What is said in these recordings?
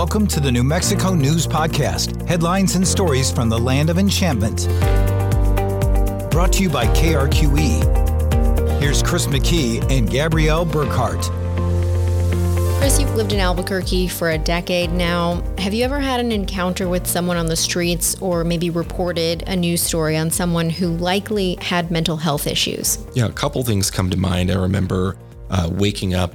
Welcome to the New Mexico News Podcast headlines and stories from the land of enchantment. Brought to you by KRQE. Here's Chris McKee and Gabrielle Burkhart. Chris, you've lived in Albuquerque for a decade now. Have you ever had an encounter with someone on the streets or maybe reported a news story on someone who likely had mental health issues? Yeah, a couple things come to mind. I remember uh, waking up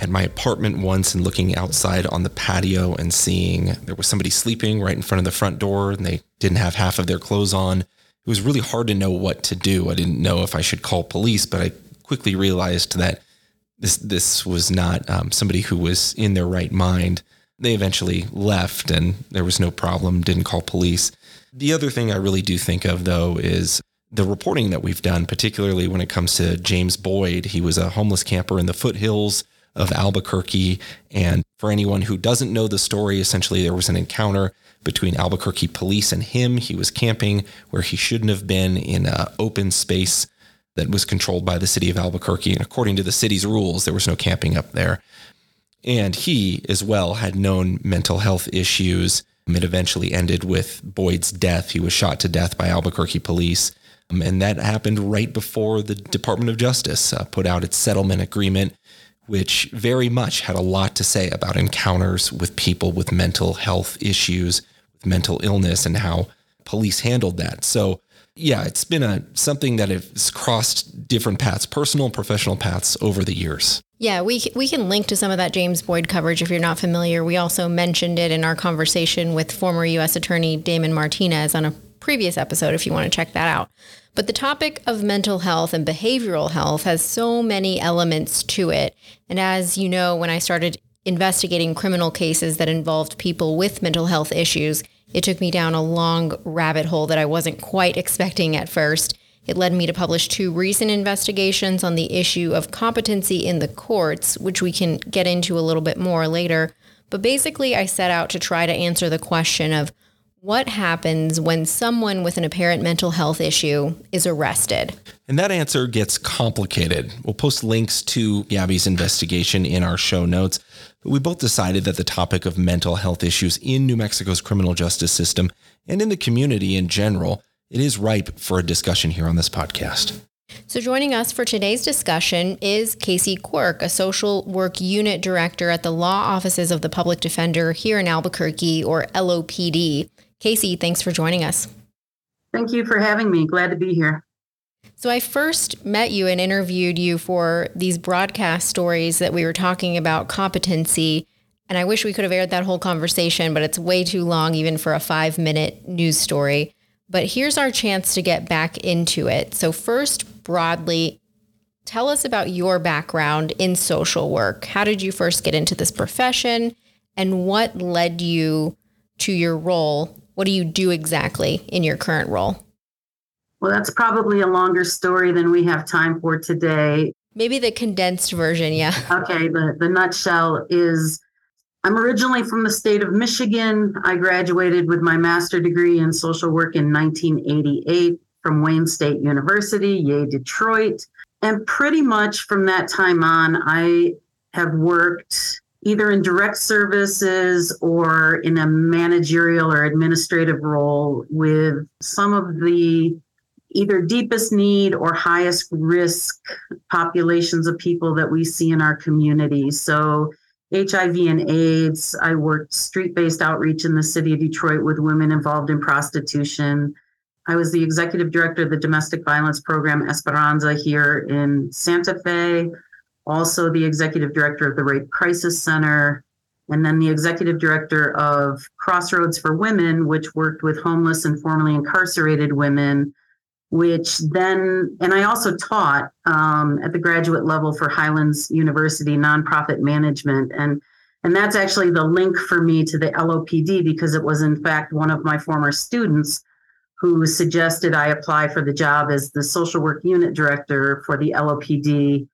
at my apartment once and looking outside on the patio and seeing there was somebody sleeping right in front of the front door and they didn't have half of their clothes on. It was really hard to know what to do. I didn't know if I should call police, but I quickly realized that this this was not um, somebody who was in their right mind. They eventually left and there was no problem, didn't call police. The other thing I really do think of though is the reporting that we've done, particularly when it comes to James Boyd. He was a homeless camper in the foothills of Albuquerque. And for anyone who doesn't know the story, essentially there was an encounter between Albuquerque police and him. He was camping where he shouldn't have been in an open space that was controlled by the city of Albuquerque. And according to the city's rules, there was no camping up there. And he, as well, had known mental health issues. It eventually ended with Boyd's death. He was shot to death by Albuquerque police. Um, and that happened right before the Department of Justice uh, put out its settlement agreement which very much had a lot to say about encounters with people with mental health issues, with mental illness, and how police handled that. So, yeah, it's been a something that has crossed different paths, personal and professional paths over the years. Yeah, we we can link to some of that James Boyd coverage if you're not familiar. We also mentioned it in our conversation with former U.S. Attorney Damon Martinez on a previous episode if you want to check that out. But the topic of mental health and behavioral health has so many elements to it. And as you know, when I started investigating criminal cases that involved people with mental health issues, it took me down a long rabbit hole that I wasn't quite expecting at first. It led me to publish two recent investigations on the issue of competency in the courts, which we can get into a little bit more later. But basically, I set out to try to answer the question of what happens when someone with an apparent mental health issue is arrested? And that answer gets complicated. We'll post links to Gabby's investigation in our show notes. But we both decided that the topic of mental health issues in New Mexico's criminal justice system and in the community in general, it is ripe for a discussion here on this podcast. So, joining us for today's discussion is KC Quirk, a social work unit director at the law offices of the public defender here in Albuquerque, or LOPD. KC, thanks for joining us. Thank you for having me. Glad to be here. So, I first met you and interviewed you for these broadcast stories that we were talking about competency. And I wish we could have aired that whole conversation, but it's way too long, even for a five minute news story. But here's our chance to get back into it. So, first, broadly, tell us about your background in social work. How did you first get into this profession? And what led you to your role what do you do exactly in your current role? Well, that's probably a longer story than we have time for today. Maybe the condensed version, yeah. Okay, the, the nutshell is I'm originally from the state of Michigan. I graduated with my master degree in social work in 1988 from Wayne State University, yay, Detroit. And pretty much from that time on, I have worked either in direct services or in a managerial or administrative role with some of the either deepest need or highest risk populations of people that we see in our community. So, HIV and AIDS, I worked street based outreach in the city of Detroit with women involved in prostitution. I was the executive director of the domestic violence program Esperanza here in Santa Fe also the executive director of the Rape Crisis Center, and then the executive director of Crossroads for Women, which worked with homeless and formerly incarcerated women. Which then, and I also taught um, at the graduate level for Highlands University nonprofit management, and and that's actually the link for me to the LOPD because it was in fact one of my former students who suggested I apply for the job as the social work unit director for the LOPD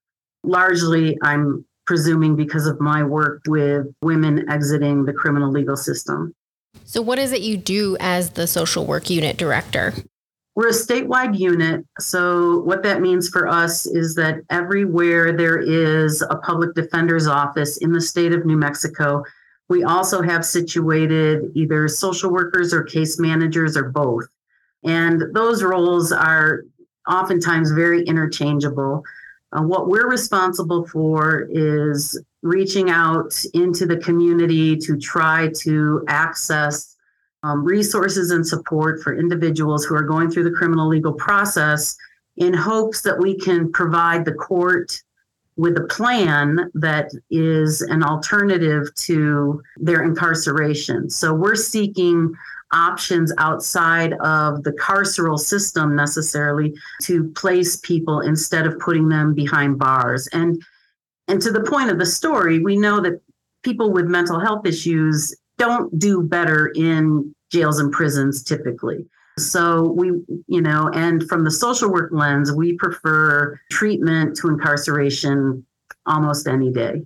largely, I'm presuming because of my work with women exiting the criminal legal system. So, what is it you do as the social work unit director? We're a statewide unit. So, what that means for us is that everywhere there is a public defender's office in the state of New Mexico, We also have situated either social workers or case managers or both. And those roles are oftentimes very interchangeable. Uh, what we're responsible for is reaching out into the community to try to access um, resources and support for individuals who are going through the criminal legal process in hopes that we can provide the court with a plan that is an alternative to their incarceration. So we're seeking options outside of the carceral system necessarily to place people instead of putting them behind bars. And and to the point of the story, we know that people with mental health issues don't do better in jails and prisons typically. So we, you know, and from the social work lens, we prefer treatment to incarceration almost any day.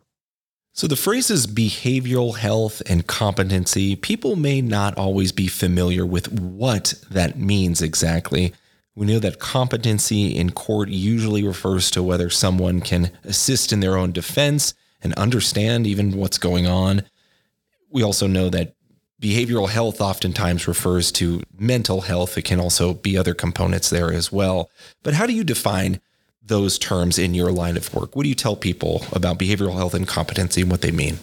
So the phrases behavioral health and competency, people may not always be familiar with what that means exactly. We know that competency in court usually refers to whether someone can assist in their own defense and understand even what's going on. We also know that behavioral health oftentimes refers to mental health. It can also be other components there as well. But how do you define those terms in your line of work? What do you tell people about behavioral health and competency and what they mean?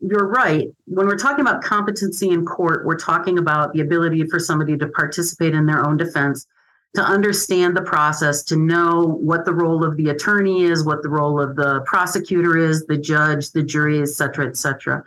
You're right. When we're talking about competency in court, we're talking about the ability for somebody to participate in their own defense, to understand the process, to know what the role of the attorney is, what the role of the prosecutor is, the judge, the jury, et cetera, et cetera.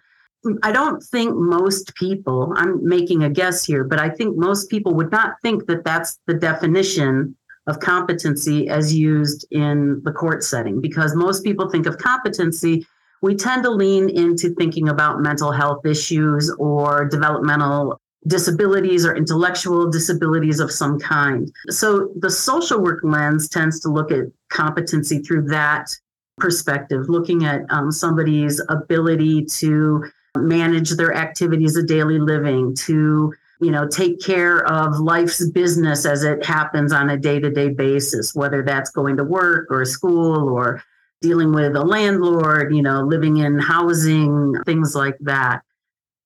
I don't think most people, I'm making a guess here, but I think most people would not think that that's the definition of competency as used in the court setting because most people think of competency we tend to lean into thinking about mental health issues or developmental disabilities or intellectual disabilities of some kind. So the social work lens tends to look at competency through that perspective, looking at um, somebody's ability to manage their activities of daily living, to you know take care of life's business as it happens on a day-to-day basis whether that's going to work or school or dealing with a landlord you know living in housing things like that.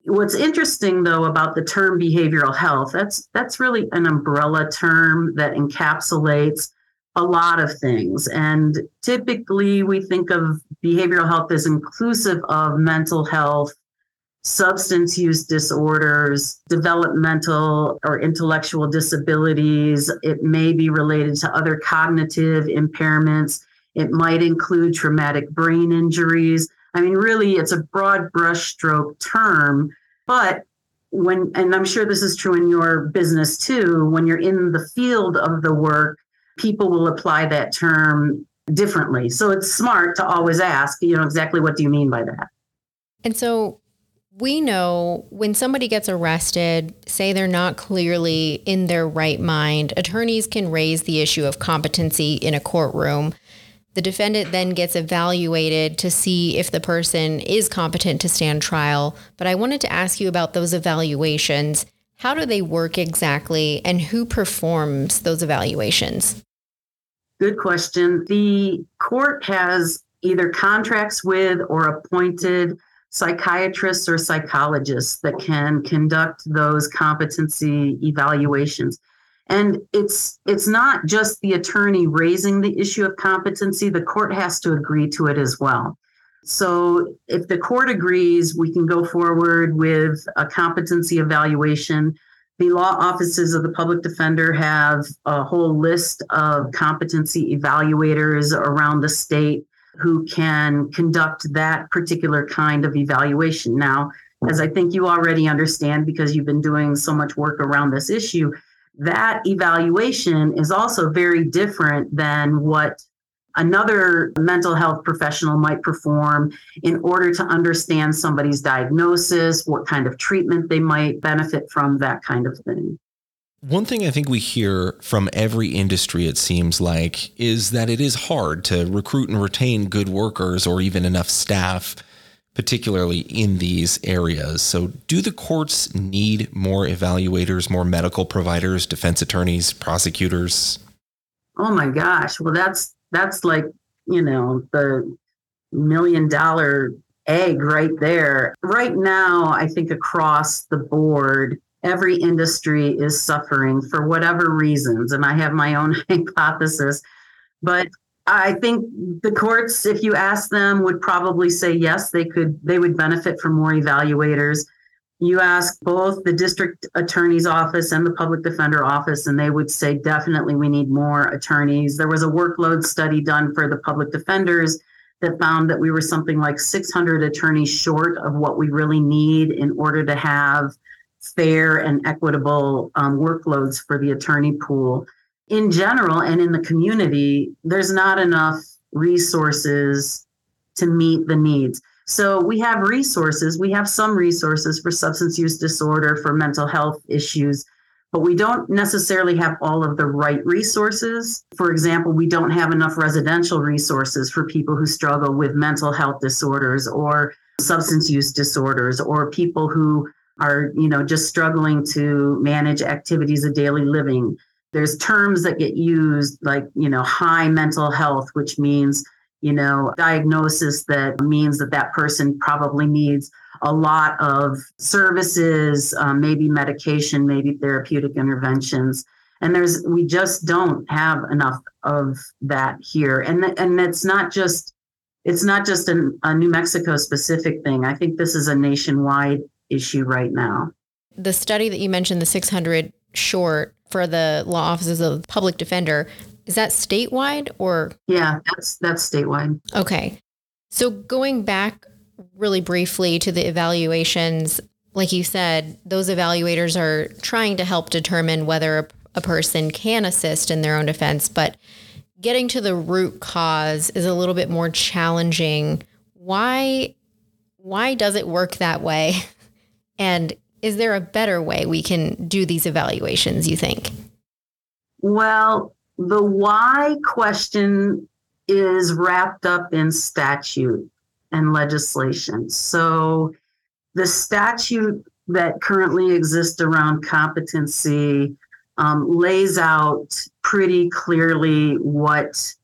What's interesting though about the term behavioral health that's that's really an umbrella term that encapsulates a lot of things. And typically we think of behavioral health as inclusive of mental health substance use disorders, developmental or intellectual disabilities. It may be related to other cognitive impairments. It might include traumatic brain injuries. I mean, really, it's a broad brushstroke term, but when, and I'm sure this is true in your business too, when you're in the field of the work, people will apply that term differently. So it's smart to always ask, you know, exactly what do you mean by that? And so we know when somebody gets arrested, say they're not clearly in their right mind, attorneys can raise the issue of competency in a courtroom. The defendant then gets evaluated to see if the person is competent to stand trial. But I wanted to ask you about those evaluations. How do they work exactly, and who performs those evaluations? Good question. The court has either contracts with or appointed psychiatrists or psychologists that can conduct those competency evaluations. And it's it's not just the attorney raising the issue of competency the court has to agree to it as well. So if the court agrees we can go forward with a competency evaluation. The law offices of the public defender have a whole list of competency evaluators around the state who can conduct that particular kind of evaluation. Now, as I think you already understand because you've been doing so much work around this issue, that evaluation is also very different than what another mental health professional might perform in order to understand somebody's diagnosis, what kind of treatment they might benefit from, that kind of thing. One thing I think we hear from every industry, it seems like, is that it is hard to recruit and retain good workers or even enough staff, particularly in these areas. So, do the courts need more evaluators, more medical providers, defense attorneys, prosecutors? Oh my gosh. Well, that's that's like, you know, the million dollar egg right there. Right now, I think across the board, every industry is suffering for whatever reasons. And I have my own hypothesis. But I think the courts, if you ask them, would probably say yes, they could, they would benefit from more evaluators. You ask both the district attorney's office and the public defender office, and they would say definitely we need more attorneys. There was a workload study done for the public defenders that found that we were something like 600 attorneys short of what we really need in order to have fair and equitable um, workloads for the attorney pool. In general and in the community, there's not enough resources to meet the needs. So we have resources, we have some resources for substance use disorder, for mental health issues, but we don't necessarily have all of the right resources. For example, we don't have enough residential resources for people who struggle with mental health disorders or substance use disorders or people who are, you know, just struggling to manage activities of daily living. There's terms that get used like, you know, high mental health, which means, you know, diagnosis that means that that person probably needs a lot of services, um, maybe medication, maybe therapeutic interventions. And there's, we just don't have enough of that here. And, and it's not just, it's not just a, a New Mexico specific thing. I think this is a nationwide issue right now. The study that you mentioned, the 600 short for the law offices of the public defender, is that statewide or? Yeah, that's that's statewide. Okay. So going back really briefly to the evaluations, like you said, those evaluators are trying to help determine whether a person can assist in their own defense, but getting to the root cause is a little bit more challenging. Why why does it work that way? And is there a better way we can do these evaluations, you think? Well, the why question is wrapped up in statute and legislation. So the statute that currently exists around competency um, lays out pretty clearly what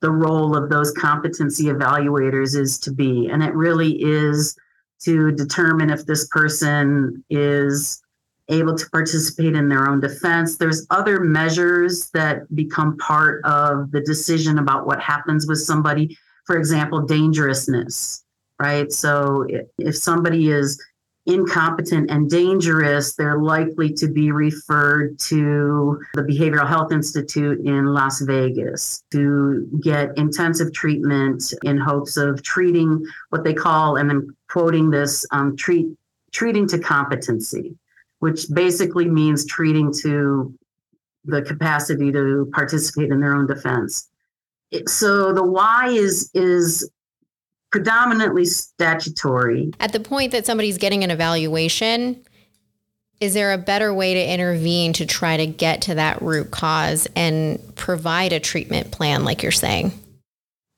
the role of those competency evaluators is to be. And it really is to determine if this person is able to participate in their own defense. There's other measures that become part of the decision about what happens with somebody for example, dangerousness, right? So if somebody is incompetent and dangerous, they're likely to be referred to the Behavioral Health Institute in Las Vegas to get intensive treatment in hopes of treating what they call, and I'm quoting this, um, treat treating to competency, which basically means treating to the capacity to participate in their own defense. So the why is is predominantly statutory. At the point that somebody's getting an evaluation, is there a better way to intervene to try to get to that root cause and provide a treatment plan, like you're saying?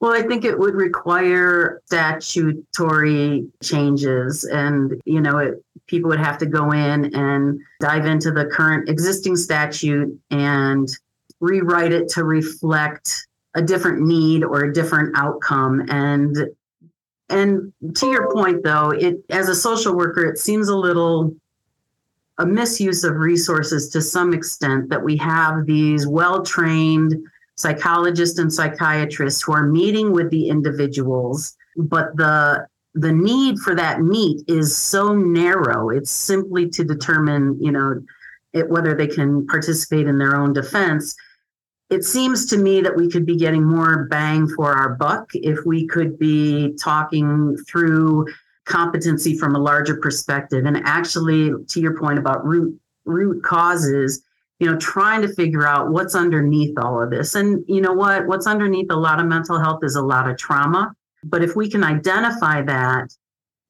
Well, I think it would require statutory changes, and you know, it, people would have to go in and dive into the current existing statute and rewrite it to reflect a different need or a different outcome and and to your point though it as a social worker it seems a little a misuse of resources to some extent that we have these well-trained psychologists and psychiatrists who are meeting with the individuals but the the need for that meet is so narrow. It's simply to determine you know it, whether they can participate in their own defense it seems to me that we could be getting more bang for our buck if we could be talking through competency from a larger perspective. And actually to your point about root root causes you know trying to figure out what's underneath all of this. And you know what? What's underneath a lot of mental health is a lot of trauma. But if we can identify that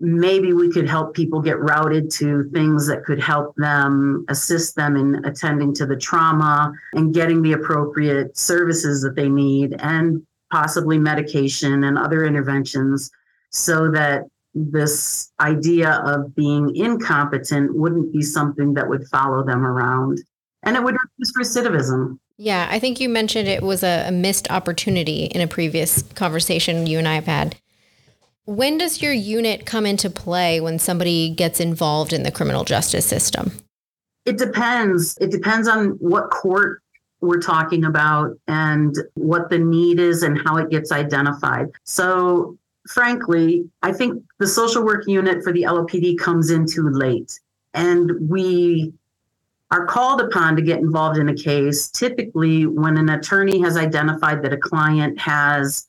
maybe we could help people get routed to things that could help them assist them in attending to the trauma and getting the appropriate services that they need and possibly medication and other interventions so that this idea of being incompetent wouldn't be something that would follow them around. And it would reduce recidivism. Yeah i think you mentioned it was a, missed opportunity in a previous conversation you and i have had When does your unit come into play when somebody gets involved in the criminal justice system? It depends. It depends on what court we're talking about and what the need is and how it gets identified. So, frankly, I think the social work unit for the LOPD comes in too late. And we are called upon to get involved in a case typically when an attorney has identified that a client has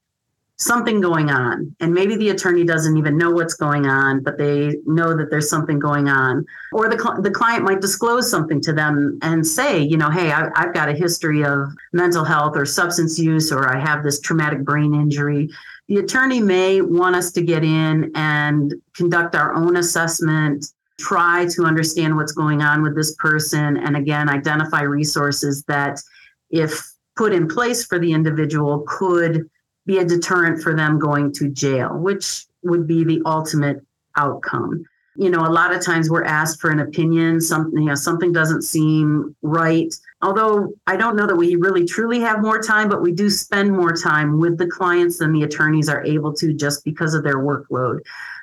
something going on. And maybe the attorney doesn't even know what's going on but they know that there's something going on. Or the, cl- the client might disclose something to them and say you know hey I, i've got a history of mental health or substance use or i have this traumatic brain injury. The attorney may want us to get in and conduct our own assessment try to understand what's going on with this person and again identify resources that if put in place for the individual could be a deterrent for them going to jail, which would be the ultimate outcome. You know, a lot of times we're asked for an opinion, something, you know, something doesn't seem right. Although I don't know that we really truly have more time, but we do spend more time with the clients than the attorneys are able to just because of their workload.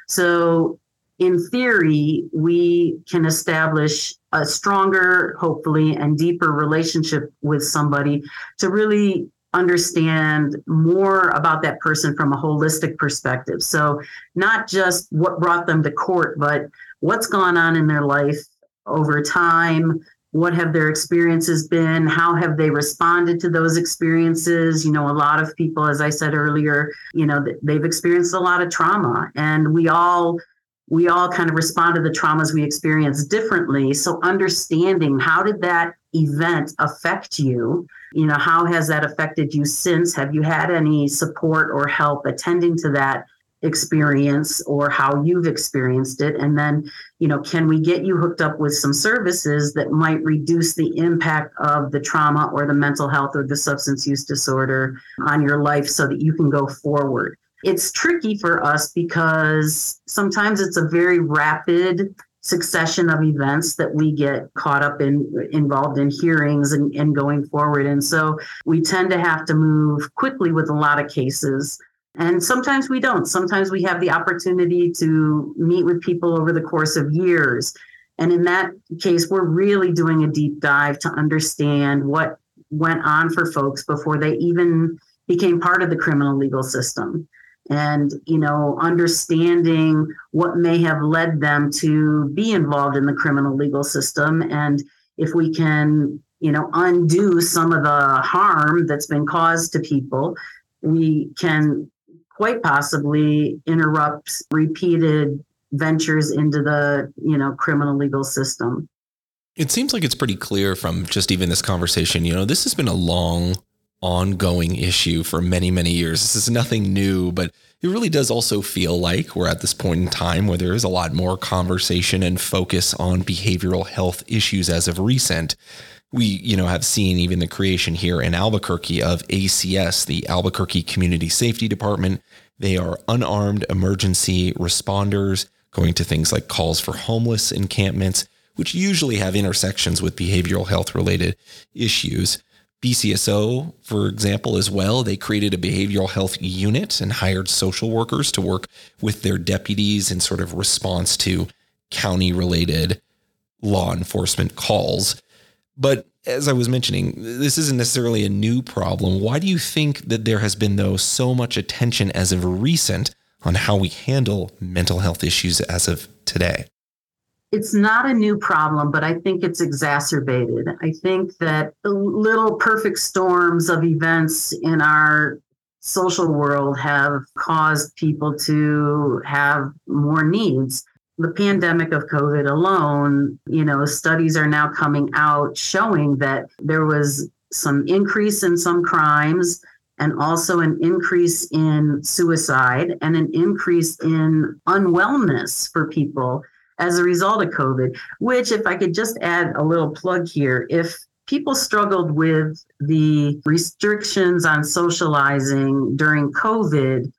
So, in theory, we can establish a stronger, hopefully, and deeper relationship with somebody to really understand more about that person from a holistic perspective. So, not just what brought them to court, but what's gone on in their life over time. What have their experiences been? How have they responded to those experiences? You know, a lot of people, as I said earlier, you know, they've experienced a lot of trauma, and we all we all kind of respond to the traumas we experience differently. So, understanding how did that event affect you? You know, how has that affected you since? Have you had any support or help attending to that experience or how you've experienced it? And then, you know, can we get you hooked up with some services that might reduce the impact of the trauma or the mental health or the substance use disorder on your life so that you can go forward? It's tricky for us because sometimes it's a very rapid succession of events that we get caught up in involved in hearings and, and going forward. And so we tend to have to move quickly with a lot of cases. And sometimes we don't. Sometimes we have the opportunity to meet with people over the course of years. And in that case we're really doing a deep dive to understand what went on for folks before they even became part of the criminal legal system and you know understanding what may have led them to be involved in the criminal legal system and if we can you know undo some of the harm that's been caused to people we can quite possibly interrupt repeated ventures into the you know criminal legal system. It seems like it's pretty clear from just even this conversation you know this has been a long ongoing issue for many, many years. This is nothing new, but it really does also feel like we're at this point in time where there is a lot more conversation and focus on behavioral health issues as of recent. We, you know, have seen even the creation here in Albuquerque of ACS, the Albuquerque Community Safety Department. They are unarmed emergency responders going to things like calls for homeless encampments, which usually have intersections with behavioral health related issues. BCSO, for example, as well, they created a behavioral health unit and hired social workers to work with their deputies in sort of response to county related law enforcement calls. But as I was mentioning, this isn't necessarily a new problem. Why do you think that there has been, though, so much attention as of recent on how we handle mental health issues as of today? It's not a new problem, but I think it's exacerbated. I think that little perfect storms of events in our social world have caused people to have more needs. The pandemic of COVID alone, you know, studies are now coming out showing that there was some increase in some crimes and also an increase in suicide and an increase in unwellness for people as a result of COVID, which, if I could just add a little plug here, if people struggled with the restrictions on socializing during COVID,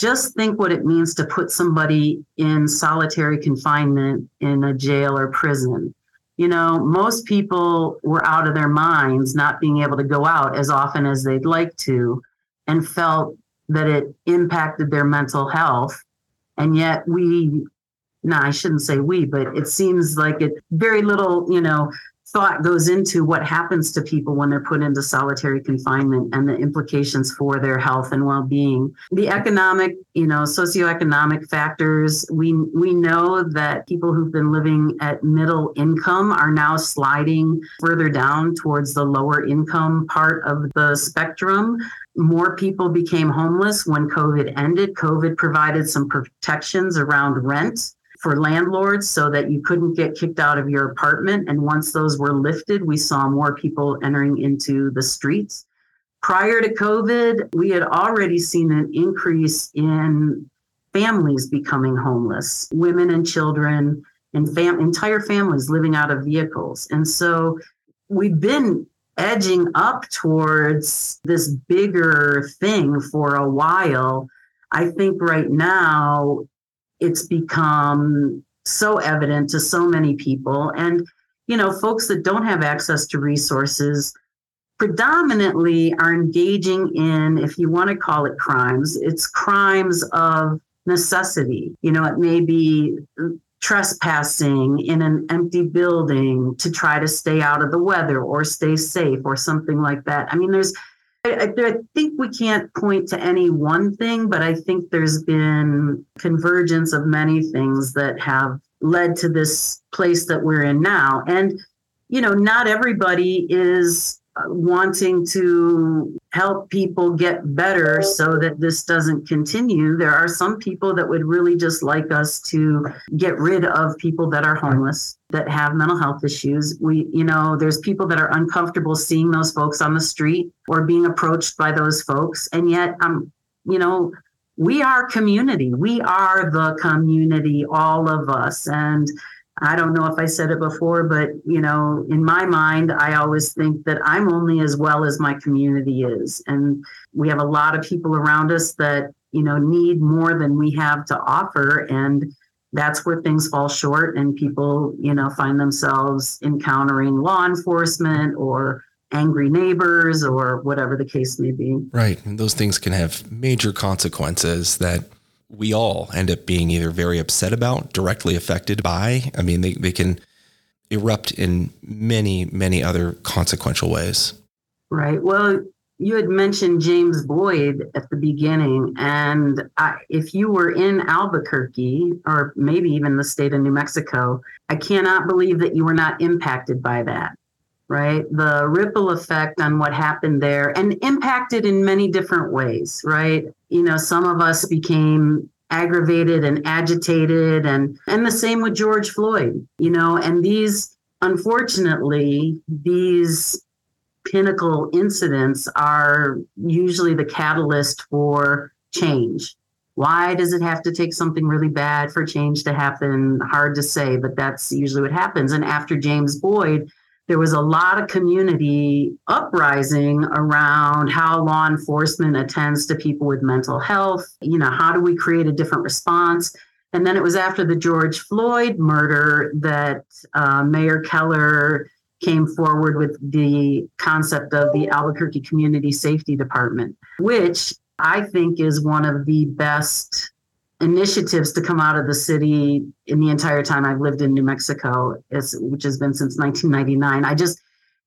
just think what it means to put somebody in solitary confinement in a jail or prison. You know, most people were out of their minds, not being able to go out as often as they'd like to, and felt that it impacted their mental health And yet we, no, I shouldn't say we, but it seems like it very little, you know, thought goes into what happens to people when they're put into solitary confinement and the implications for their health and well-being. The economic, you know, socioeconomic factors, we we know that people who've been living at middle income are now sliding further down towards the lower income part of the spectrum. More people became homeless when COVID ended. COVID provided some protections around rent for landlords so that you couldn't get kicked out of your apartment. And once those were lifted, we saw more people entering into the streets. Prior to COVID, we had already seen an increase in families becoming homeless, women and children, and fam- entire families living out of vehicles. And so we've been edging up towards this bigger thing for a while. I think right now it's become so evident to so many people. And, you know, folks that don't have access to resources predominantly are engaging in, if you want to call it crimes, it's crimes of necessity. You know, it may be trespassing in an empty building to try to stay out of the weather or stay safe or something like that. I mean, there's I, I, think we can't point to any one thing, but I think there's been convergence of many things that have led to this place that we're in now. And, you know, not everybody is uh, wanting to help people get better so that this doesn't continue. There are some people that would really just like us to get rid of people that are homeless, that have mental health issues. We, you know, there's people that are uncomfortable seeing those folks on the street or being approached by those folks. And yet, um, you know, we are community. We are the community, all of us. And I don't know if I said it before, but you know, in my mind, I always think that I'm only as well as my community is. And we have a lot of people around us that, you know, need more than we have to offer. And that's where things fall short and people, you know, find themselves encountering law enforcement or angry neighbors or whatever the case may be. Right. And those things can have major consequences that we all end up being either very upset about, directly affected by. I mean, they, they can erupt in many, many other consequential ways. Right. Well, you had mentioned James Boyd at the beginning, and I, if you were in Albuquerque or maybe even the state of New Mexico, I cannot believe that you were not impacted by that. Right. The ripple effect on what happened there and impacted in many different ways. Right you know, some of us became aggravated and agitated and and the same with George Floyd, you know, and these unfortunately these pinnacle incidents are usually the catalyst for change. Why does it have to take something really bad for change to happen? Hard to say, but that's usually what happens. And after James Boyd, there was a lot of community uprising around how law enforcement attends to people with mental health. You know, how do we create a different response? And then it was after the George Floyd murder that uh, Mayor Keller came forward with the concept of the Albuquerque Community Safety Department, which I think is one of the best initiatives to come out of the city in the entire time I've lived in New Mexico, which has been since 1999. I just,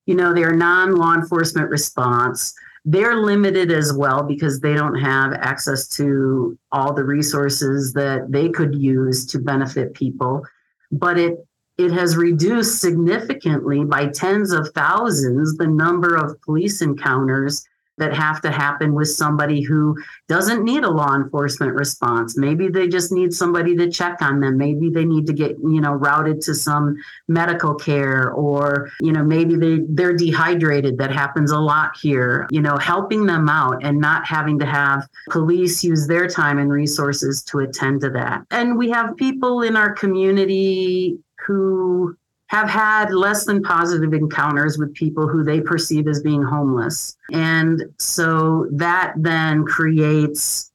you know, they're non law enforcement response. They're limited as well because they don't have access to all the resources that they could use to benefit people. But it it has reduced significantly by tens of thousands the number of police encounters that have to happen with somebody who doesn't need a law enforcement response. Maybe they just need somebody to check on them. Maybe they need to get, you know, routed to some medical care or, you know, maybe they they're dehydrated. That happens a lot here. You know, helping them out and not having to have police use their time and resources to attend to that. And we have people in our community who have had less than positive encounters with people who they perceive as being homeless. And so that then creates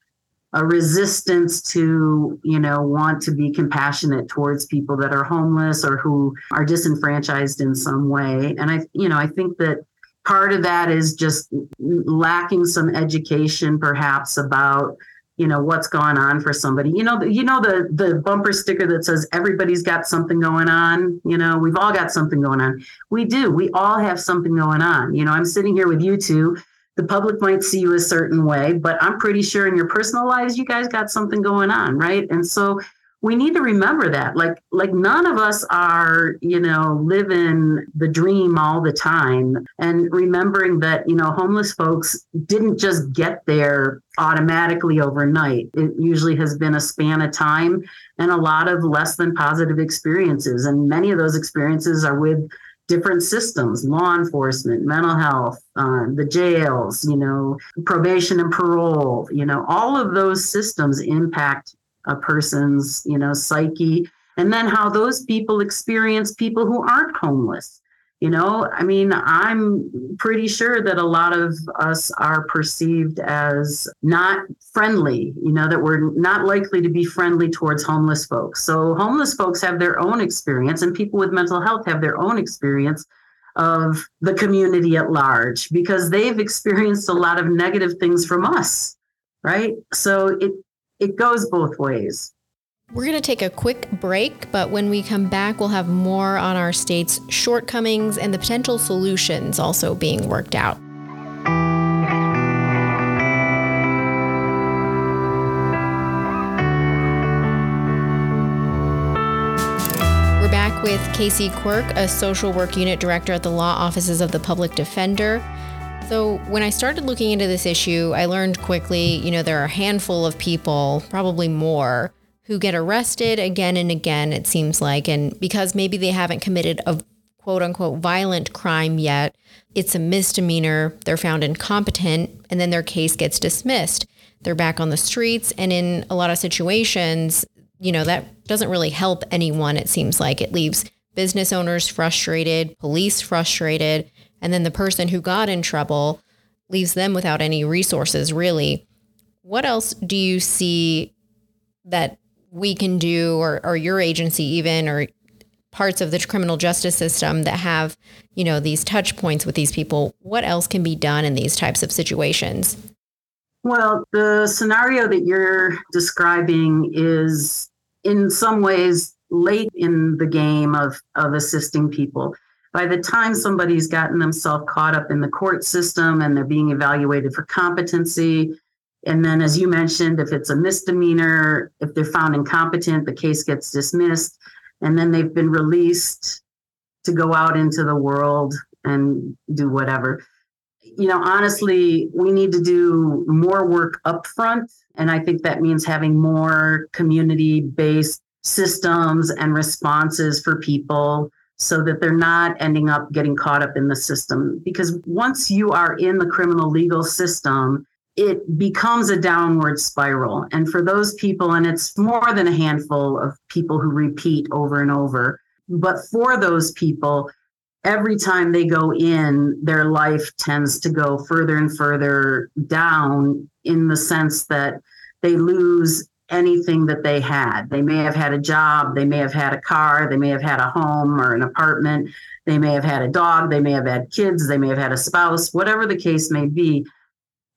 a resistance to, you know, want to be compassionate towards people that are homeless or who are disenfranchised in some way. And I, you know, I think that part of that is just lacking some education perhaps about you know what's going on for somebody. You know you know the the bumper sticker that says everybody's got something going on you know we've all got something going on. We do. We all have something going on. You know i'm sitting here with you two. The public might see you a certain way but i'm pretty sure in your personal lives you guys got something going on right? And so we need to remember that. Like like none of us are you know living the dream all the time. And remembering that you know homeless folks didn't just get there automatically overnight. It usually has been a span of time and a lot of less than positive experiences. And many of those experiences are with different systems law enforcement mental health uh, the jails you know probation and parole you know all of those systems impact a person's you know psyche and then how those people experience people who aren't homeless. You know i mean i'm pretty sure that a lot of us are perceived as not friendly you know that we're not likely to be friendly towards homeless folks. So homeless folks have their own experience and people with mental health have their own experience of the community at large because they've experienced a lot of negative things from us right? So it it goes both ways. We're going to take a quick break, but when we come back, we'll have more on our state's shortcomings and the potential solutions also being worked out. We're back with KC Quirk, a social work unit director at the law offices of the public defender. So, when I started looking into this issue, I learned quickly, you know, there are a handful of people, probably more, who get arrested again and again, it seems like. And because maybe they haven't committed a quote unquote violent crime yet, it's a misdemeanor. They're found incompetent, and then their case gets dismissed. They're back on the streets. And in a lot of situations, you know, that doesn't really help anyone, it seems like. It leaves business owners frustrated, police frustrated and then the person who got in trouble leaves them without any resources, really. What else do you see that we can do, or, or your agency even, or parts of the criminal justice system that have, you know, these touch points with these people? What else can be done in these types of situations? Well, the scenario that you're describing is in some ways late in the game of, of assisting people by the time somebody's gotten themselves caught up in the court system and they're being evaluated for competency, and then as you mentioned, if it's a misdemeanor, if they're found incompetent, the case gets dismissed, and then they've been released to go out into the world and do whatever. You know, honestly, we need to do more work up front. And I think that means having more community based systems and responses for people so that they're not ending up getting caught up in the system. Because once you are in the criminal legal system, it becomes a downward spiral. And for those people, and it's more than a handful of people who repeat over and over, but for those people, every time they go in, their life tends to go further and further down in the sense that they lose anything that they had. They may have had a job, they may have had a car, they may have had a home or an apartment, they may have had a dog, they may have had kids, they may have had a spouse, whatever the case may be.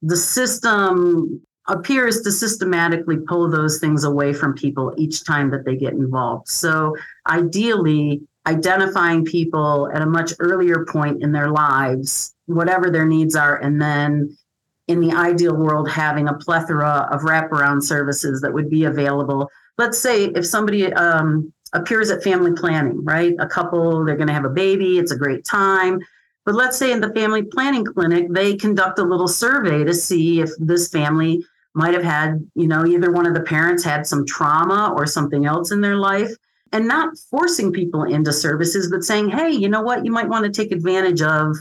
The system appears to systematically pull those things away from people each time that they get involved. So, ideally, identifying people at a much earlier point in their lives, whatever their needs are, and then in the ideal world, having a plethora of wraparound services that would be available. Let's say if somebody um, appears at family planning, right? A couple, they're going to have a baby, it's a great time. But let's say in the family planning clinic, they conduct a little survey to see if this family might have had, you know, either one of the parents had some trauma or something else in their life, and not forcing people into services, but saying, hey, you know what, you might want to take advantage of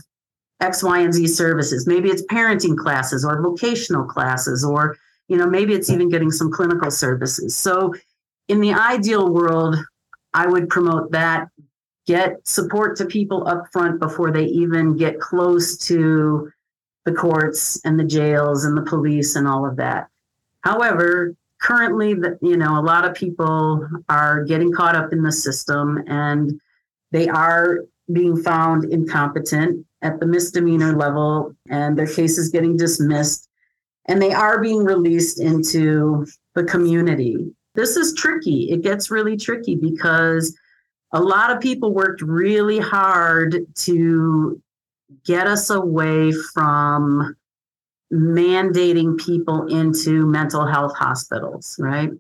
X, Y, and Z services. Maybe it's parenting classes or vocational classes, or you know, maybe it's even getting some clinical services. So in the ideal world, I would promote that. Get support to people up front before they even get close to the courts and the jails and the police and all of that. However, currently that you know a lot of people are getting caught up in the system and they are being found incompetent at the misdemeanor level and their case is getting dismissed. and they are being released into the community. This is tricky. It gets really tricky because a lot of people worked really hard to get us away from mandating people into mental health hospitals, right?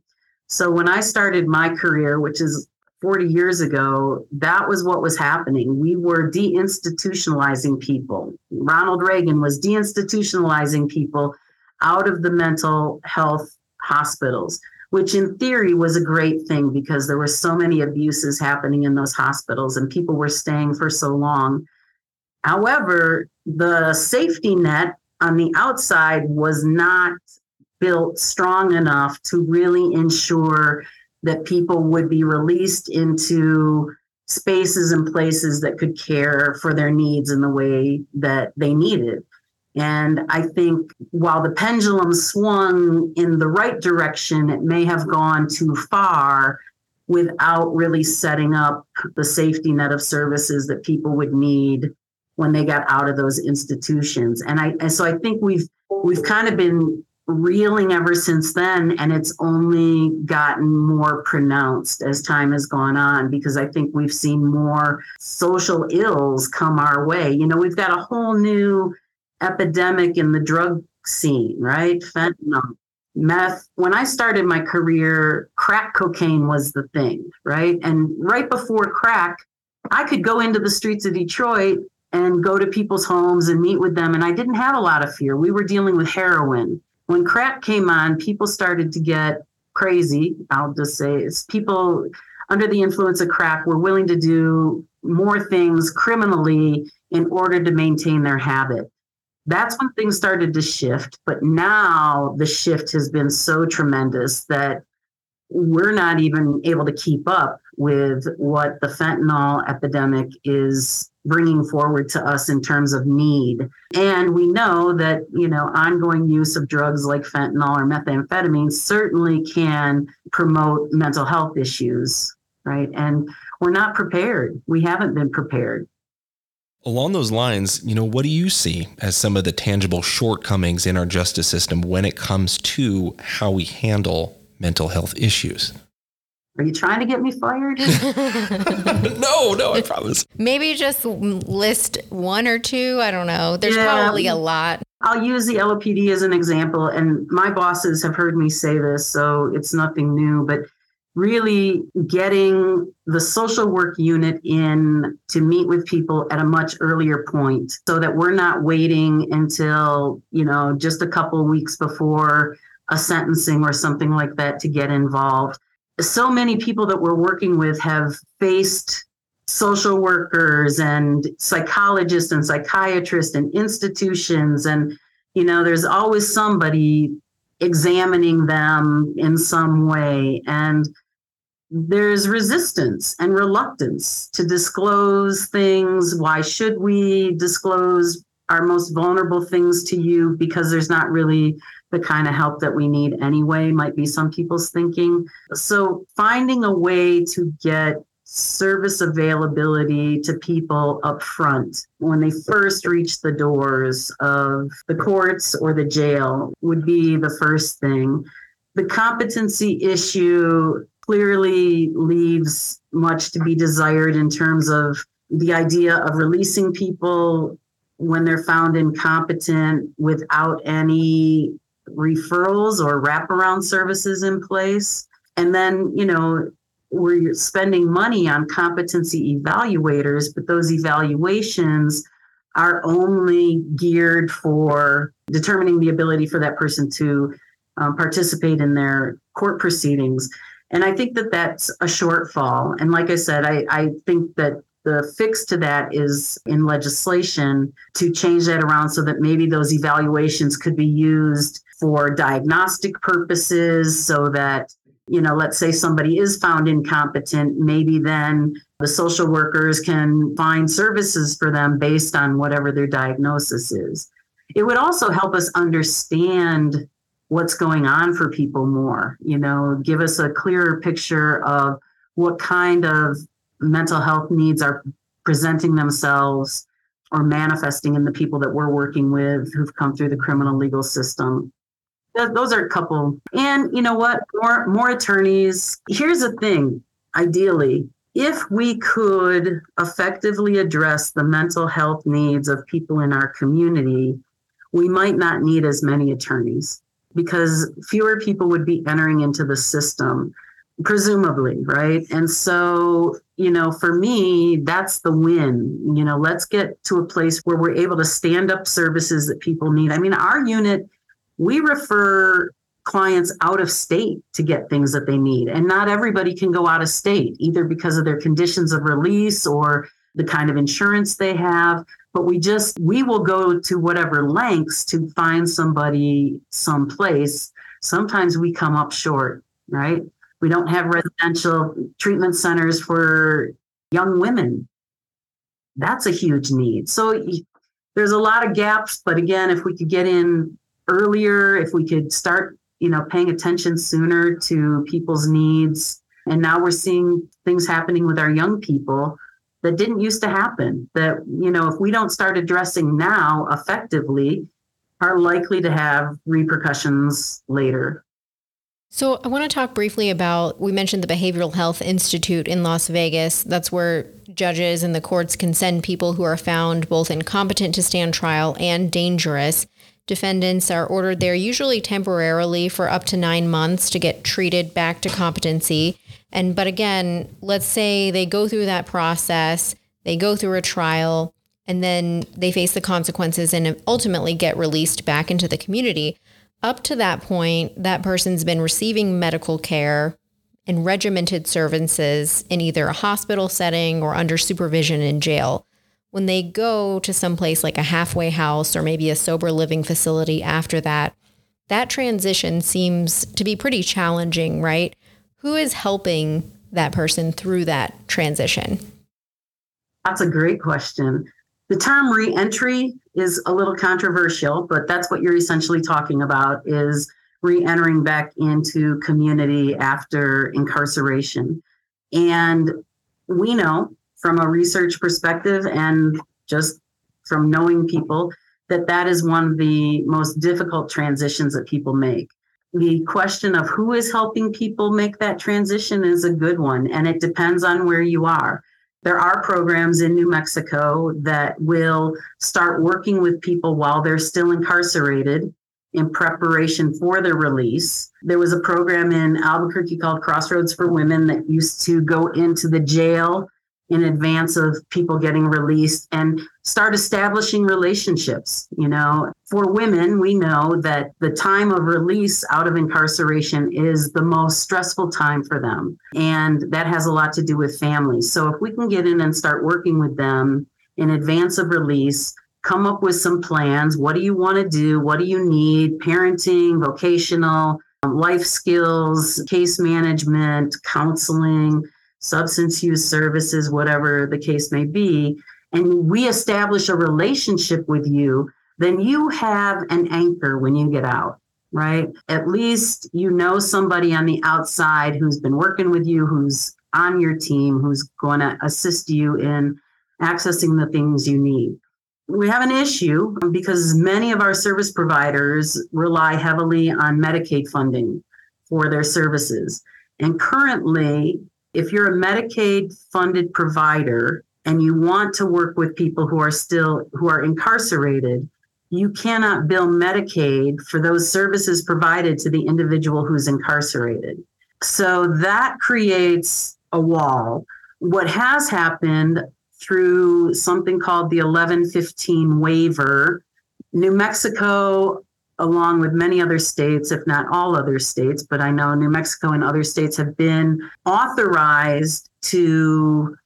So when I started my career, which is 40 years ago, that was what was happening. We were deinstitutionalizing people. Ronald Reagan was deinstitutionalizing people out of the mental health hospitals, which in theory was a great thing because there were so many abuses happening in those hospitals and people were staying for so long. However, the safety net on the outside was not built strong enough to really ensure that people would be released into spaces and places that could care for their needs in the way that they needed. And I think while the pendulum swung in the right direction, it may have gone too far without really setting up the safety net of services that people would need when they got out of those institutions. And I and so I think we've we've kind of been reeling ever since then and it's only gotten more pronounced as time has gone on because i think we've seen more social ills come our way. You know we've got a whole new epidemic in the drug scene right? Fentanyl meth. When i started my career crack cocaine was the thing right? And right before crack i could go into the streets of detroit and go to people's homes and meet with them and i didn't have a lot of fear. We were dealing with heroin when crack came on, people started to get crazy. I'll just say it's people under the influence of crack were willing to do more things criminally in order to maintain their habit. That's when things started to shift. But now the shift has been so tremendous that we're not even able to keep up with what the fentanyl epidemic is bringing forward to us in terms of need. And we know that, you know, ongoing use of drugs like fentanyl or methamphetamine certainly can promote mental health issues, right? And we're not prepared. We haven't been prepared. Along those lines, you know, what do you see as some of the tangible shortcomings in our justice system when it comes to how we handle mental health issues? Are you trying to get me fired? no, no, I promise. Maybe just list one or two. I don't know. There's yeah, probably a lot. I'll use the LOPD as an example. And my bosses have heard me say this, so it's nothing new, but really getting the social work unit in to meet with people at a much earlier point so that we're not waiting until, you know, just a couple weeks before a sentencing or something like that to get involved so many people that we're working with have faced social workers and psychologists and psychiatrists and institutions. And you know there's always somebody examining them in some way. And there's resistance and reluctance to disclose things. Why should we disclose our most vulnerable things to you? Because there's not really the kind of help that we need anyway, might be some people's thinking. So, finding a way to get service availability to people up front when they first reach the doors of the courts or the jail would be the first thing. The competency issue clearly leaves much to be desired in terms of the idea of releasing people when they're found incompetent without any referrals or wraparound services in place. And then, you know, we're spending money on competency evaluators, but those evaluations are only geared for determining the ability for that person to um, participate in their court proceedings. And I think that that's a shortfall. And like I said, I, I think that the fix to that is in legislation to change that around so that maybe those evaluations could be used for diagnostic purposes so that you know let's say somebody is found incompetent maybe then the social workers can find services for them based on whatever their diagnosis is. It would also help us understand what's going on for people more you know give us a clearer picture of what kind of mental health needs are presenting themselves or manifesting in the people that we're working with who've come through the criminal legal system those are a couple. And you know what? More more attorneys. Here's the thing. Ideally, if we could effectively address the mental health needs of people in our community, we might not need as many attorneys because fewer people would be entering into the system presumably right and so you know for me that's the win you know let's get to a place where we're able to stand up services that people need i mean our unit we refer clients out of state to get things that they need and not everybody can go out of state either because of their conditions of release or the kind of insurance they have but we just we will go to whatever lengths to find somebody someplace sometimes we come up short right we don't have residential treatment centers for young women. That's a huge need. So there's a lot of gaps, but again, if we could get in earlier, if we could start, you know, paying attention sooner to people's needs. And now we're seeing things happening with our young people that didn't used to happen. That, you know, if we don't start addressing now effectively, are likely to have repercussions later. So, I want to talk briefly about we mentioned the Behavioral Health Institute in Las Vegas. That's where judges and the courts can send people who are found both incompetent to stand trial and dangerous. Defendants are ordered there usually temporarily for up to nine months to get treated back to competency. And, but again, let's say they go through that process, they go through a trial, and then they face the consequences and ultimately get released back into the community up to that point, that person's been receiving medical care and regimented services in either a hospital setting or under supervision in jail. When they go to some place like a halfway house or maybe a sober living facility after that, that transition seems to be pretty challenging, right? Who is helping that person through that transition? That's a great question. The term reentry is a little controversial, but that's what you're essentially talking about is re-entering back into community after incarceration. And we know from a research perspective and just from knowing people that that is one of the most difficult transitions that people make. The question of who is helping people make that transition is a good one, and it depends on where you are. There are programs in New Mexico that will start working with people while they're still incarcerated in preparation for their release. There was a program in Albuquerque called Crossroads for Women that used to go into the jail in advance of people getting released and start establishing relationships. You know, for women, we know that the time of release out of incarceration is the most stressful time for them. And that has a lot to do with families. So if we can get in and start working with them in advance of release, come up with some plans. What do you want to do? What do you need? Parenting, vocational, um, life skills, case management, counseling substance use services, whatever the case may be, and we establish a relationship with you, then you have an anchor when you get out, right? At least you know somebody on the outside who's been working with you, who's on your team, who's going to assist you in accessing the things you need. We have an issue because many of our service providers rely heavily on Medicaid funding for their services. And currently, if you're a Medicaid funded provider and you want to work with people who are still who are incarcerated, you cannot bill Medicaid for those services provided to the individual who's incarcerated. So that creates a wall. What has happened through something called the 1115 waiver, New Mexico along with many other states, if not all other states, but I know New Mexico and other states have been authorized to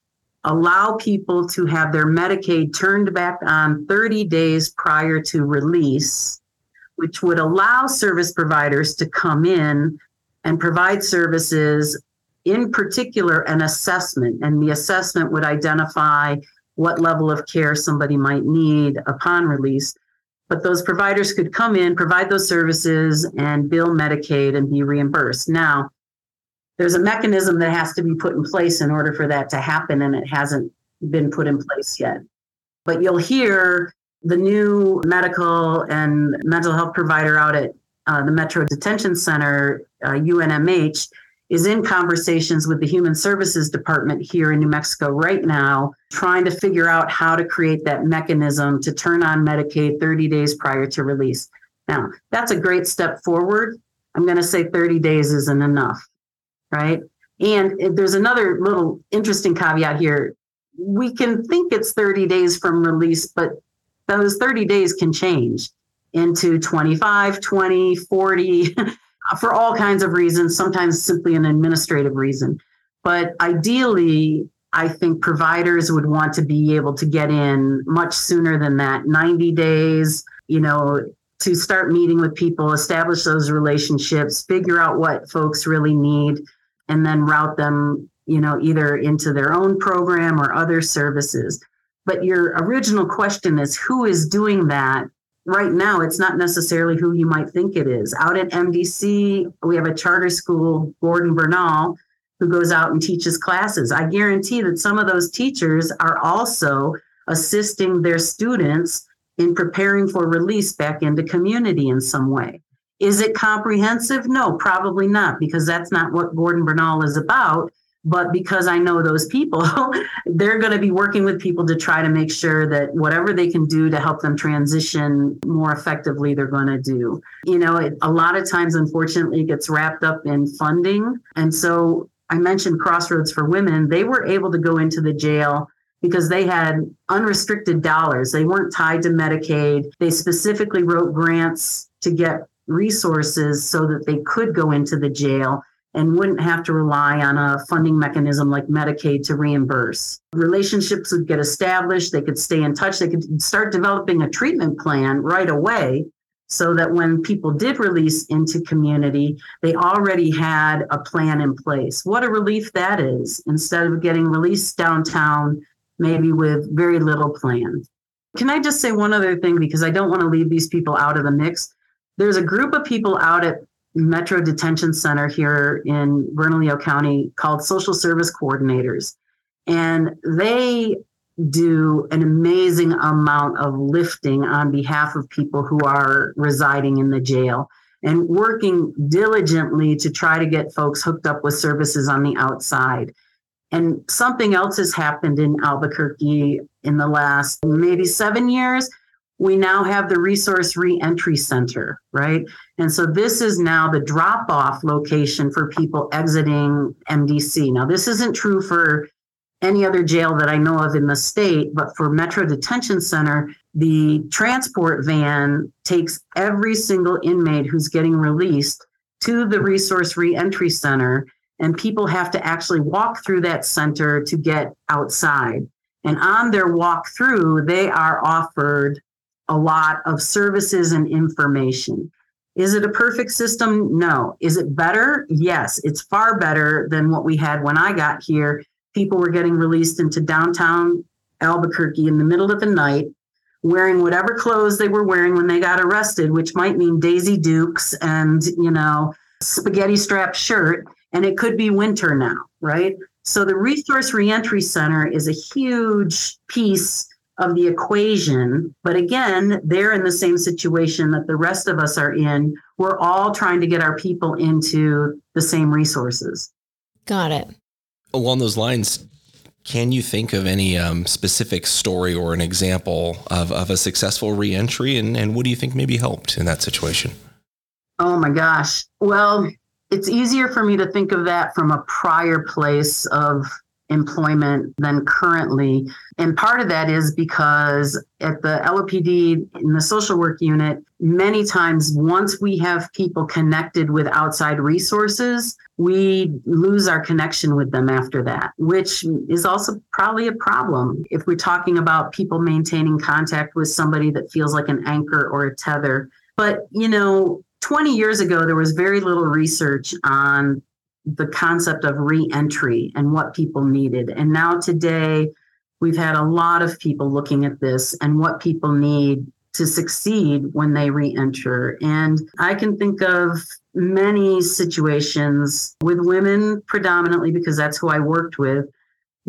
allow people to have their Medicaid turned back on 30 days prior to release, which would allow service providers to come in and provide services, in particular, an assessment. And the assessment would identify what level of care somebody might need upon release but those providers could come in, provide those services, and bill Medicaid and be reimbursed. Now, there's a mechanism that has to be put in place in order for that to happen, and it hasn't been put in place yet. But you'll hear the new medical and mental health provider out at uh, the Metro Detention Center, uh, UNMH, is in conversations with the Human Services Department here in New Mexico right now, trying to figure out how to create that mechanism to turn on Medicaid 30 days prior to release. Now, that's a great step forward. I'm going to say 30 days isn't enough, right? And there's another little interesting caveat here. We can think it's 30 days from release, but those 30 days can change into 25, 20, 40 for all kinds of reasons, sometimes simply an administrative reason. But ideally, I think providers would want to be able to get in much sooner than that 90 days, you know, to start meeting with people, establish those relationships, figure out what folks really need, and then route them, you know, either into their own program or other services. But your original question is who is doing that right now, it's not necessarily who you might think it is. Out at MDC, we have a charter school, Gordon Bernal, who goes out and teaches classes. I guarantee that some of those teachers are also assisting their students in preparing for release back into community in some way. Is it comprehensive? No, probably not, because that's not what Gordon Bernal is about. But because I know those people, they're going to be working with people to try to make sure that whatever they can do to help them transition more effectively, they're going to do. You know, it, a lot of times, unfortunately, it gets wrapped up in funding. And so I mentioned Crossroads for Women, they were able to go into the jail because they had unrestricted dollars. They weren't tied to Medicaid. They specifically wrote grants to get resources so that they could go into the jail and wouldn't have to rely on a funding mechanism like Medicaid to reimburse. Relationships would get established, they could stay in touch, they could start developing a treatment plan right away so that when people did release into community, they already had a plan in place. What a relief that is instead of getting released downtown, maybe with very little plan. Can I just say one other thing because I don't want to leave these people out of the mix? There's a group of people out at Metro Detention Center here in Bernalillo County called Social Service Coordinators. And they do an amazing amount of lifting on behalf of people who are residing in the jail and working diligently to try to get folks hooked up with services on the outside. And something else has happened in Albuquerque in the last maybe seven years we now have the resource reentry center, right? And so this is now the drop off location for people exiting MDC. Now, this isn't true for any other jail that I know of in the state, but for Metro Detention Center, the transport van takes every single inmate who's getting released to the resource reentry center, and people have to actually walk through that center to get outside. And on their walk through, they are offered a lot of services and information. Is it a perfect system? No. Is it better? Yes, it's far better than what we had when I got here. People were getting released into downtown Albuquerque in the middle of the night, wearing whatever clothes they were wearing when they got arrested, which might mean Daisy Dukes and, you know, spaghetti strap shirt. And it could be winter now, right? So the Resource Reentry Center is a huge piece of the equation. But again, they're in the same situation that the rest of us are in. We're all trying to get our people into the same resources. Got it. Along those lines, can you think of any um, specific story or an example of, of a successful reentry? And, and what do you think maybe helped in that situation? Oh my gosh. Well, it's easier for me to think of that from a prior place of employment than currently. And part of that is because at the LOPD in the social work unit, many times once we have people connected with outside resources, we lose our connection with them after that, which is also probably a problem if we're talking about people maintaining contact with somebody that feels like an anchor or a tether. But, you know, 20 years ago, there was very little research on the concept of reentry and what people needed. And now today, we've had a lot of people looking at this and what people need to succeed when they reenter. And I can think of many situations with women predominantly because that's who I worked with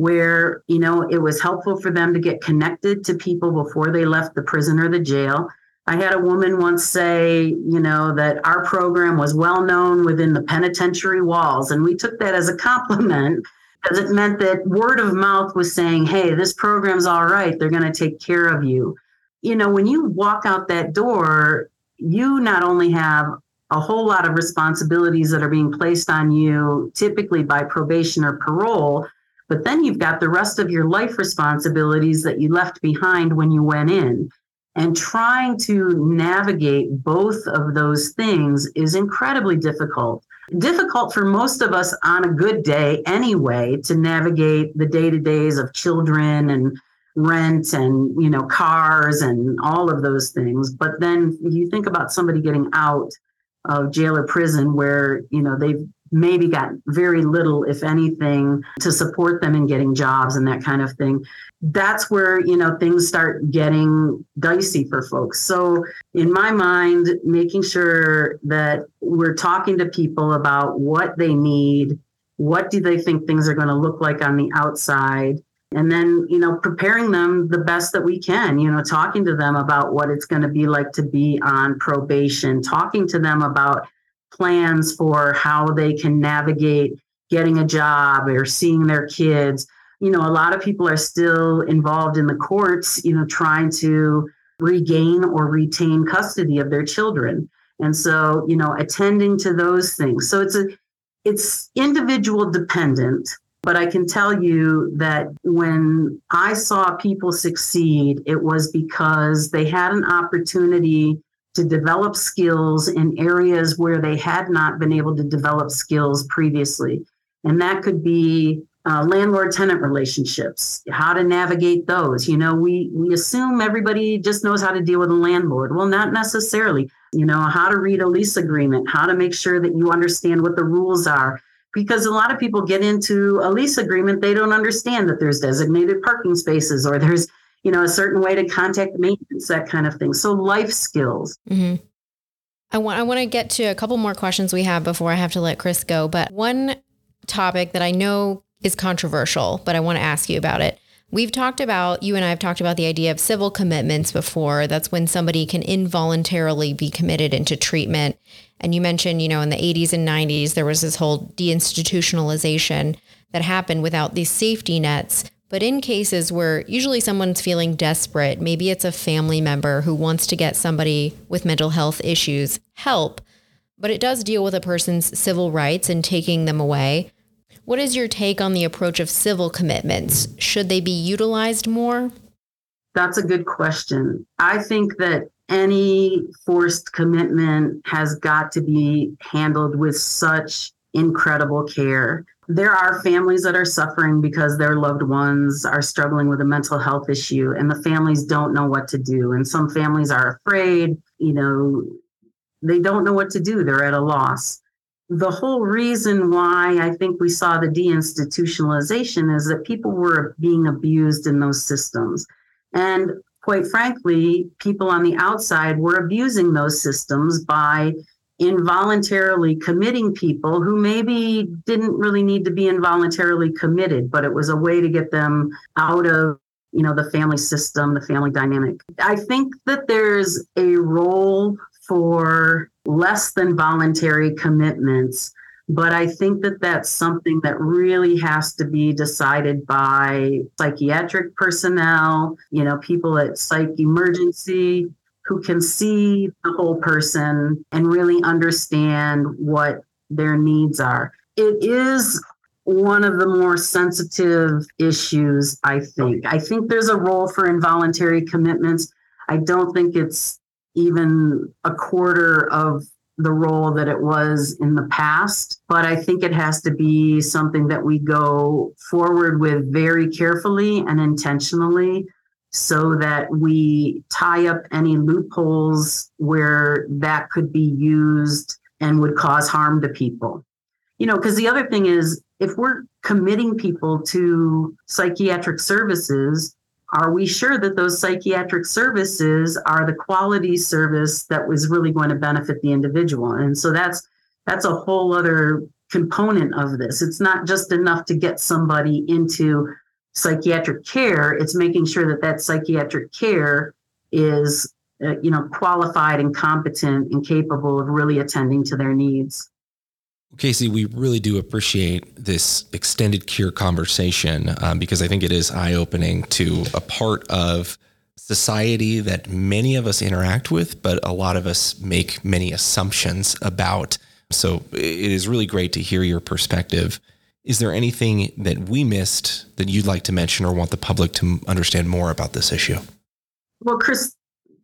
where you know it was helpful for them to get connected to people before they left the prison or the jail I had a woman once say, you know, that our program was well known within the penitentiary walls. And we took that as a compliment because it meant that word of mouth was saying, hey, this program's all right. They're going to take care of you. You know, when you walk out that door, you not only have a whole lot of responsibilities that are being placed on you, typically by probation or parole, but then you've got the rest of your life responsibilities that you left behind when you went in. And trying to navigate both of those things is incredibly difficult. Difficult for most of us on a good day anyway to navigate the day to days of children and rent and you know cars and all of those things but then you think about somebody getting out of jail or prison where you know they've maybe got very little if anything to support them in getting jobs and that kind of thing. That's where you know things start getting dicey for folks. So in my mind making sure that we're talking to people about what they need what do they think things are going to look like on the outside and then you know preparing them the best that we can you know talking to them about what it's going to be like to be on probation talking to them about plans for how they can navigate getting a job or seeing their kids you know, a lot of people are still involved in the courts, you know, trying to regain or retain custody of their children. And so, you know, attending to those things. So it's a it's individual dependent, but I can tell you that when I saw people succeed, it was because they had an opportunity to develop skills in areas where they had not been able to develop skills previously. And that could be uh, landlord tenant relationships, how to navigate those. You know, we we assume everybody just knows how to deal with a landlord. Well, not necessarily. You know, how to read a lease agreement, how to make sure that you understand what the rules are. Because a lot of people get into a lease agreement, they don't understand that there's designated parking spaces or there's, you know, a certain way to contact maintenance, that kind of thing. So life skills. Mm-hmm. I want I want to get to a couple more questions we have before I have to let Chris go. But one topic that I know is controversial, but I want to ask you about it. We've talked about, you and I have talked about the idea of civil commitments before. That's when somebody can involuntarily be committed into treatment. And you mentioned, you know, in the 80s and 90s, there was this whole deinstitutionalization that happened without these safety nets. But in cases where usually someone's feeling desperate, maybe it's a family member who wants to get somebody with mental health issues help, but it does deal with a person's civil rights and taking them away. What is your take on the approach of civil commitments? Should they be utilized more? That's a good question. I think that any forced commitment has got to be handled with such incredible care. There are families that are suffering because their loved ones are struggling with a mental health issue and the families don't know what to do. And some families are afraid, you know, they don't know what to do. They're at a loss the whole reason why I think we saw the deinstitutionalization is that people were being abused in those systems. And quite frankly, people on the outside were abusing those systems by involuntarily committing people who maybe didn't really need to be involuntarily committed, but it was a way to get them out of you know the family system the family dynamic i think that there's a role for less than voluntary commitments. But I think that that's something that really has to be decided by psychiatric personnel, you know, people at psych emergency who can see the whole person and really understand what their needs are. It is one of the more sensitive issues, I think. I think there's a role for involuntary commitments. I don't think it's even a quarter of the role that it was in the past. But I think it has to be something that we go forward with very carefully and intentionally so that we tie up any loopholes where that could be used and would cause harm to people. You know, because the other thing is, if we're committing people to psychiatric services, are we sure that those psychiatric services are the quality service that was really going to benefit the individual and so that's that's a whole other component of this it's not just enough to get somebody into psychiatric care it's making sure that that psychiatric care is uh, you know, qualified and competent and capable of really attending to their needs. KC, we really do appreciate this extended cure conversation um, because I think it is eye opening to a part of society that many of us interact with, but a lot of us make many assumptions about. So it is really great to hear your perspective. Is there anything that we missed that you'd like to mention or want the public to understand more about this issue? Well, Chris,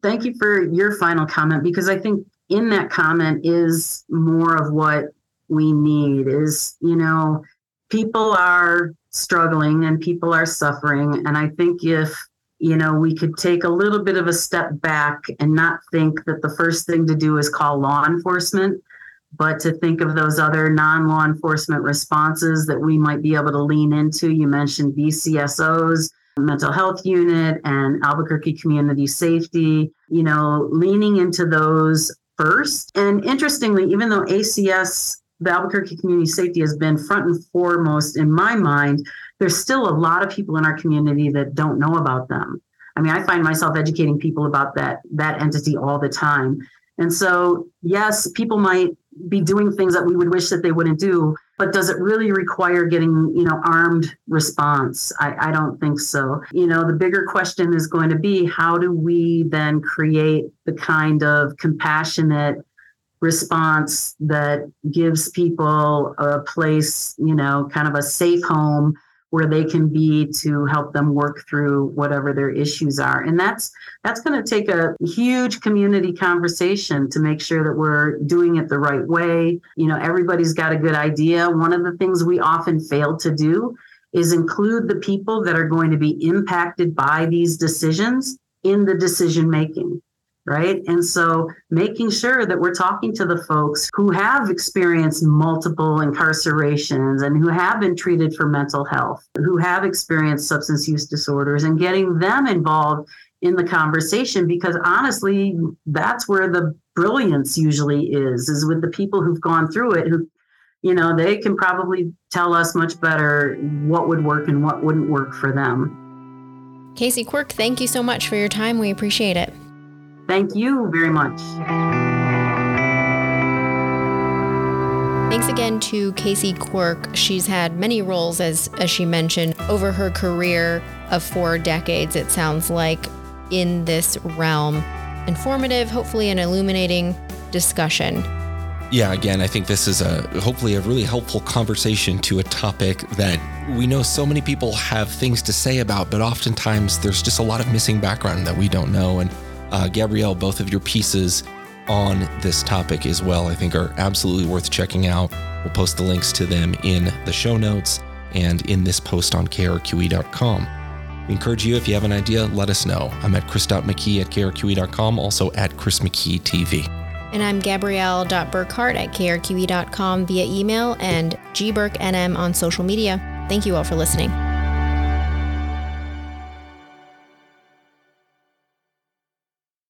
thank you for your final comment because I think in that comment is more of what we need is, you know, people are struggling and people are suffering. And I think if, you know, we could take a little bit of a step back and not think that the first thing to do is call law enforcement, but to think of those other non law enforcement responses that we might be able to lean into. You mentioned BCSOs, mental health unit, and Albuquerque community safety, you know, leaning into those first. And interestingly, even though ACS the Albuquerque Community Safety has been front and foremost in my mind, there's still a lot of people in our community that don't know about them. I mean, I find myself educating people about that that entity all the time. And so, yes, people might be doing things that we would wish that they wouldn't do, but does it really require getting, you know, armed response? I, I don't think so. You know, the bigger question is going to be how do we then create the kind of compassionate response that gives people a place, you know, kind of a safe home where they can be to help them work through whatever their issues are. And that's that's going to take a huge community conversation to make sure that we're doing it the right way. You know, everybody's got a good idea. One of the things we often fail to do is include the people that are going to be impacted by these decisions in the decision making right? And so making sure that we're talking to the folks who have experienced multiple incarcerations and who have been treated for mental health, who have experienced substance use disorders, and getting them involved in the conversation because honestly, that's where the brilliance usually is, is with the people who've gone through it who you know, they can probably tell us much better what would work and what wouldn't work for them. KC Quirk, thank you so much for your time. We appreciate it. Thank you very much. Thanks again to KC Quirk. She's had many roles, as, as she mentioned, over her career of four decades, it sounds like, in this realm. Informative, hopefully, an illuminating discussion. Yeah, again, I think this is a hopefully a really helpful conversation to a topic that we know so many people have things to say about, but oftentimes there's just a lot of missing background that we don't know. And uh, Gabrielle, both of your pieces on this topic as well, I think are absolutely worth checking out. We'll post the links to them in the show notes and in this post on krqe.com. We encourage you, if you have an idea, let us know. I'm at chris.mckee at krqe.com, also at Chris McKee TV. And I'm Gabrielle.Burkhart at krqe.com via email and gburknm on social media. Thank you all for listening.